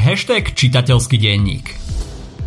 Hashtag čitateľský denník.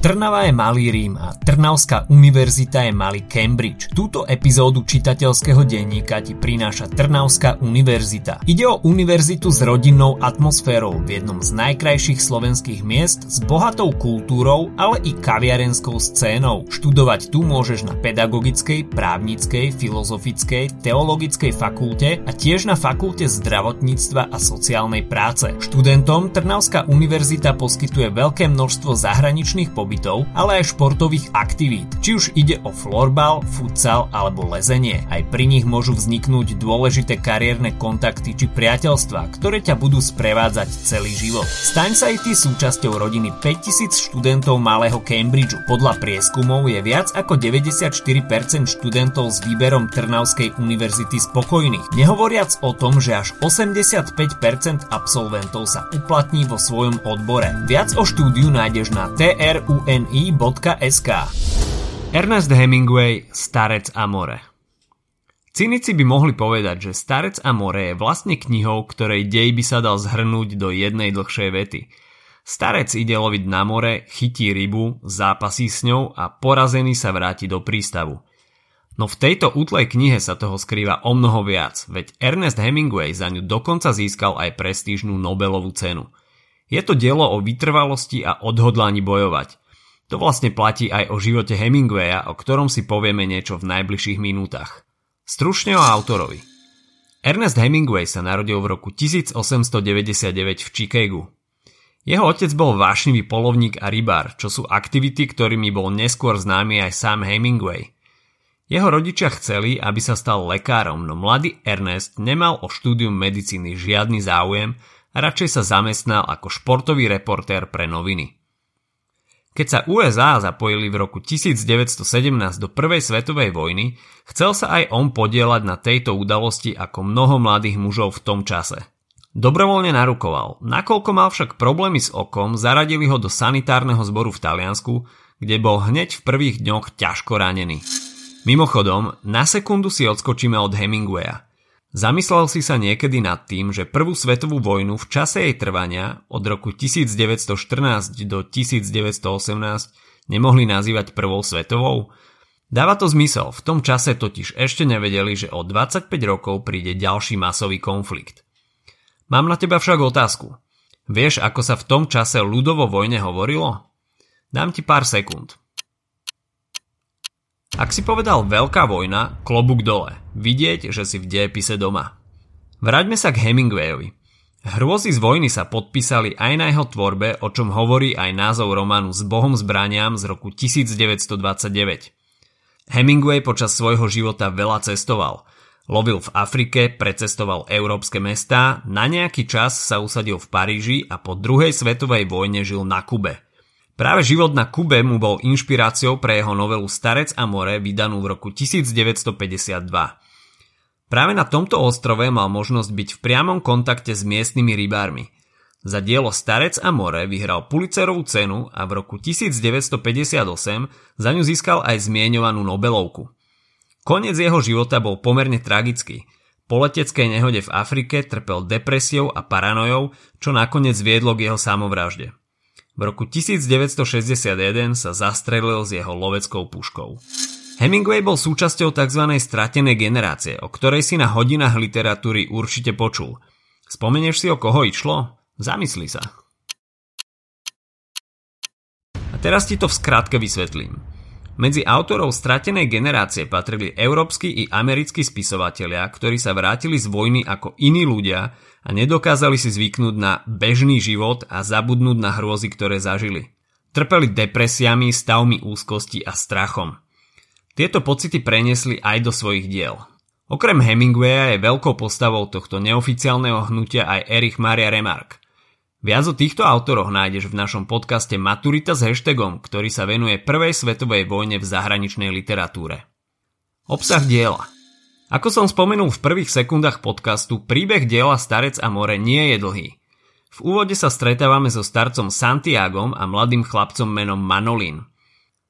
Trnava je malý Rím a Trnavská univerzita je malý Cambridge. Túto epizódu čitateľského denníka ti prináša Trnavská univerzita. Ide o univerzitu s rodinnou atmosférou v jednom z najkrajších slovenských miest s bohatou kultúrou, ale i kaviarenskou scénou. Študovať tu môžeš na pedagogickej, právnickej, filozofickej, teologickej fakulte a tiež na fakulte zdravotníctva a sociálnej práce. Študentom Trnavská univerzita poskytuje veľké množstvo zahraničných pobytov pobytov, ale aj športových aktivít, či už ide o florbal, futsal alebo lezenie. Aj pri nich môžu vzniknúť dôležité kariérne kontakty či priateľstva, ktoré ťa budú sprevádzať celý život. Staň sa aj ty súčasťou rodiny 5000 študentov malého Cambridgeu. Podľa prieskumov je viac ako 94% študentov s výberom Trnavskej univerzity spokojných. Nehovoriac o tom, že až 85% absolventov sa uplatní vo svojom odbore. Viac o štúdiu nájdeš na TRU uni.sk Ernest Hemingway Starec a more Cynici by mohli povedať, že Starec a more je vlastne knihou, ktorej dej by sa dal zhrnúť do jednej dlhšej vety. Starec ide loviť na more, chytí rybu, zápasí s ňou a porazený sa vráti do prístavu. No v tejto útlej knihe sa toho skrýva o mnoho viac, veď Ernest Hemingway za ňu dokonca získal aj prestížnú Nobelovú cenu. Je to dielo o vytrvalosti a odhodlaní bojovať. To vlastne platí aj o živote Hemingwaya, o ktorom si povieme niečo v najbližších minútach. Stručne o autorovi. Ernest Hemingway sa narodil v roku 1899 v Chicagu. Jeho otec bol vášnivý polovník a rybár, čo sú aktivity, ktorými bol neskôr známy aj sám Hemingway. Jeho rodičia chceli, aby sa stal lekárom, no mladý Ernest nemal o štúdium medicíny žiadny záujem a radšej sa zamestnal ako športový reportér pre noviny. Keď sa USA zapojili v roku 1917 do Prvej svetovej vojny, chcel sa aj on podielať na tejto udalosti ako mnoho mladých mužov v tom čase. Dobrovoľne narukoval, nakoľko mal však problémy s okom, zaradili ho do sanitárneho zboru v Taliansku, kde bol hneď v prvých dňoch ťažko ranený. Mimochodom, na sekundu si odskočíme od Hemingwaya – Zamyslel si sa niekedy nad tým, že prvú svetovú vojnu v čase jej trvania od roku 1914 do 1918 nemohli nazývať prvou svetovou? Dáva to zmysel, v tom čase totiž ešte nevedeli, že o 25 rokov príde ďalší masový konflikt. Mám na teba však otázku. Vieš, ako sa v tom čase ľudovo vojne hovorilo? Dám ti pár sekúnd. Ak si povedal veľká vojna, klobúk dole. Vidieť, že si v diepise doma. Vráťme sa k Hemingwayovi. Hrôzy z vojny sa podpísali aj na jeho tvorbe, o čom hovorí aj názov románu S Bohom zbraniam z roku 1929. Hemingway počas svojho života veľa cestoval. Lovil v Afrike, precestoval európske mestá, na nejaký čas sa usadil v Paríži a po druhej svetovej vojne žil na Kube – Práve život na Kube mu bol inšpiráciou pre jeho novelu Starec a more vydanú v roku 1952. Práve na tomto ostrove mal možnosť byť v priamom kontakte s miestnymi rybármi. Za dielo Starec a more vyhral Pulitzerovú cenu a v roku 1958 za ňu získal aj zmienovanú Nobelovku. Koniec jeho života bol pomerne tragický. Po leteckej nehode v Afrike trpel depresiou a paranojou, čo nakoniec viedlo k jeho samovražde. V roku 1961 sa zastrelil s jeho loveckou puškou. Hemingway bol súčasťou tzv. stratenej generácie, o ktorej si na hodinách literatúry určite počul. Spomenieš si, o koho išlo? Zamysli sa. A teraz ti to v skratke vysvetlím. Medzi autorov stratenej generácie patrili európsky i americkí spisovatelia, ktorí sa vrátili z vojny ako iní ľudia a nedokázali si zvyknúť na bežný život a zabudnúť na hrôzy, ktoré zažili. Trpeli depresiami, stavmi úzkosti a strachom. Tieto pocity preniesli aj do svojich diel. Okrem Hemingwaya je veľkou postavou tohto neoficiálneho hnutia aj Erich Maria Remark. Viac o týchto autoroch nájdeš v našom podcaste Maturita s hashtagom, ktorý sa venuje prvej svetovej vojne v zahraničnej literatúre. Obsah diela ako som spomenul v prvých sekundách podcastu, príbeh diela Starec a more nie je dlhý. V úvode sa stretávame so starcom Santiagom a mladým chlapcom menom Manolín.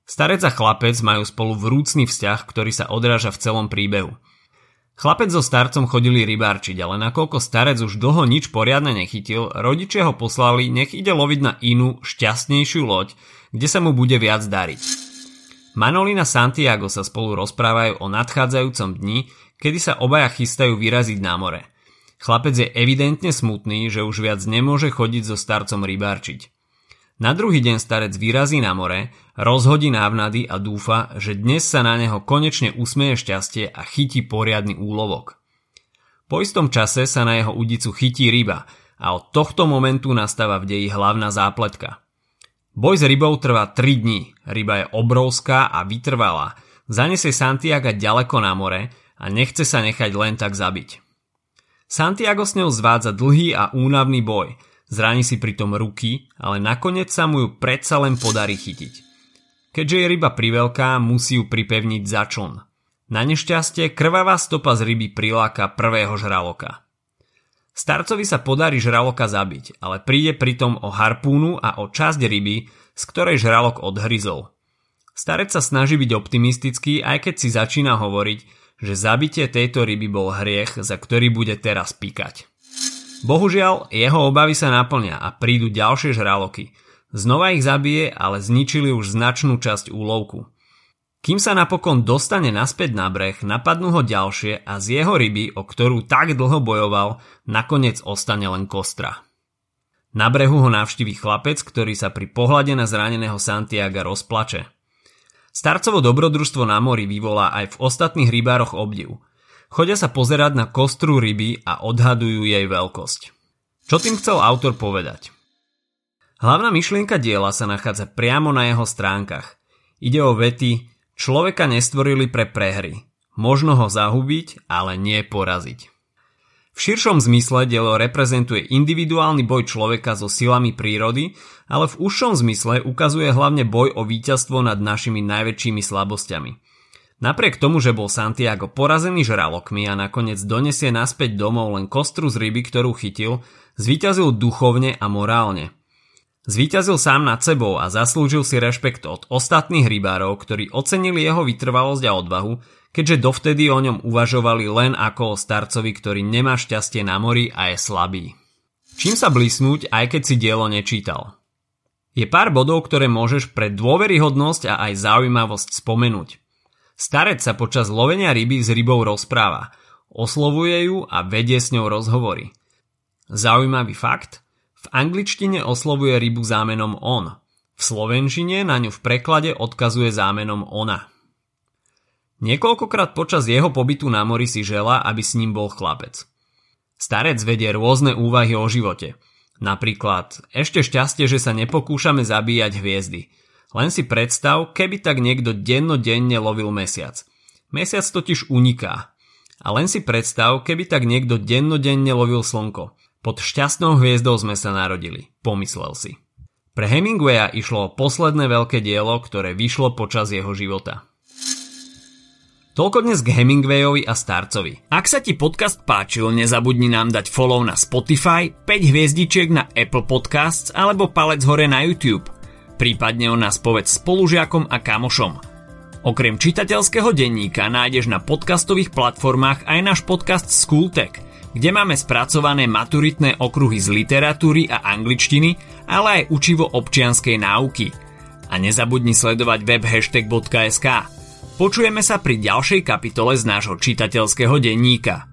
Starec a chlapec majú spolu vrúcný vzťah, ktorý sa odráža v celom príbehu. Chlapec so starcom chodili rybárčiť, ale nakoľko starec už dlho nič poriadne nechytil, rodičia ho poslali, nech ide loviť na inú, šťastnejšiu loď, kde sa mu bude viac dariť. Manolina Santiago sa spolu rozprávajú o nadchádzajúcom dni, kedy sa obaja chystajú vyraziť na more. Chlapec je evidentne smutný, že už viac nemôže chodiť so starcom rybárčiť. Na druhý deň starec vyrazí na more, rozhodí návnady a dúfa, že dnes sa na neho konečne usmeje šťastie a chytí poriadny úlovok. Po istom čase sa na jeho udicu chytí ryba a od tohto momentu nastáva v deji hlavná zápletka – Boj s rybou trvá 3 dní, ryba je obrovská a vytrvalá, zanesie Santiago ďaleko na more a nechce sa nechať len tak zabiť. Santiago s ňou zvádza dlhý a únavný boj, zraní si pritom ruky, ale nakoniec sa mu ju predsa len podarí chytiť. Keďže je ryba priveľká, musí ju pripevniť za čln. Na nešťastie krvavá stopa z ryby priláka prvého žraloka. Starcovi sa podarí žraloka zabiť, ale príde pritom o harpúnu a o časť ryby, z ktorej žralok odhryzol. Starec sa snaží byť optimistický, aj keď si začína hovoriť, že zabitie tejto ryby bol hriech, za ktorý bude teraz píkať. Bohužiaľ, jeho obavy sa naplňa a prídu ďalšie žraloky. Znova ich zabije, ale zničili už značnú časť úlovku. Kým sa napokon dostane naspäť na breh, napadnú ho ďalšie a z jeho ryby, o ktorú tak dlho bojoval, nakoniec ostane len kostra. Na brehu ho navštíví chlapec, ktorý sa pri pohľade na zraneného Santiaga rozplače. Starcovo dobrodružstvo na mori vyvolá aj v ostatných rybároch obdiv. Chodia sa pozerať na kostru ryby a odhadujú jej veľkosť. Čo tým chcel autor povedať? Hlavná myšlienka diela sa nachádza priamo na jeho stránkach. Ide o vety Človeka nestvorili pre prehry. Možno ho zahubiť, ale nie poraziť. V širšom zmysle dielo reprezentuje individuálny boj človeka so silami prírody, ale v užšom zmysle ukazuje hlavne boj o víťazstvo nad našimi najväčšími slabosťami. Napriek tomu, že bol Santiago porazený žralokmi a nakoniec donesie naspäť domov len kostru z ryby, ktorú chytil, zvíťazil duchovne a morálne – Zvíťazil sám nad sebou a zaslúžil si rešpekt od ostatných rybárov, ktorí ocenili jeho vytrvalosť a odvahu, keďže dovtedy o ňom uvažovali len ako o starcovi, ktorý nemá šťastie na mori a je slabý. Čím sa blisnúť, aj keď si dielo nečítal? Je pár bodov, ktoré môžeš pre dôveryhodnosť a aj zaujímavosť spomenúť. Starec sa počas lovenia ryby s rybou rozpráva, oslovuje ju a vedie s ňou rozhovory. Zaujímavý fakt – v angličtine oslovuje rybu zámenom on. V slovenčine na ňu v preklade odkazuje zámenom ona. Niekoľkokrát počas jeho pobytu na mori si žela, aby s ním bol chlapec. Starec vedie rôzne úvahy o živote. Napríklad, ešte šťastie, že sa nepokúšame zabíjať hviezdy. Len si predstav, keby tak niekto dennodenne lovil mesiac. Mesiac totiž uniká. A len si predstav, keby tak niekto dennodenne lovil slnko. Pod šťastnou hviezdou sme sa narodili, pomyslel si. Pre Hemingwaya išlo o posledné veľké dielo, ktoré vyšlo počas jeho života. Toľko dnes k Hemingwayovi a Starcovi. Ak sa ti podcast páčil, nezabudni nám dať follow na Spotify, 5 hviezdičiek na Apple Podcasts alebo palec hore na YouTube. Prípadne o nás povedz spolužiakom a kamošom. Okrem čitateľského denníka nájdeš na podcastových platformách aj náš podcast Schooltech – kde máme spracované maturitné okruhy z literatúry a angličtiny, ale aj učivo občianskej náuky. A nezabudni sledovať web hashtag.sk. Počujeme sa pri ďalšej kapitole z nášho čitateľského denníka.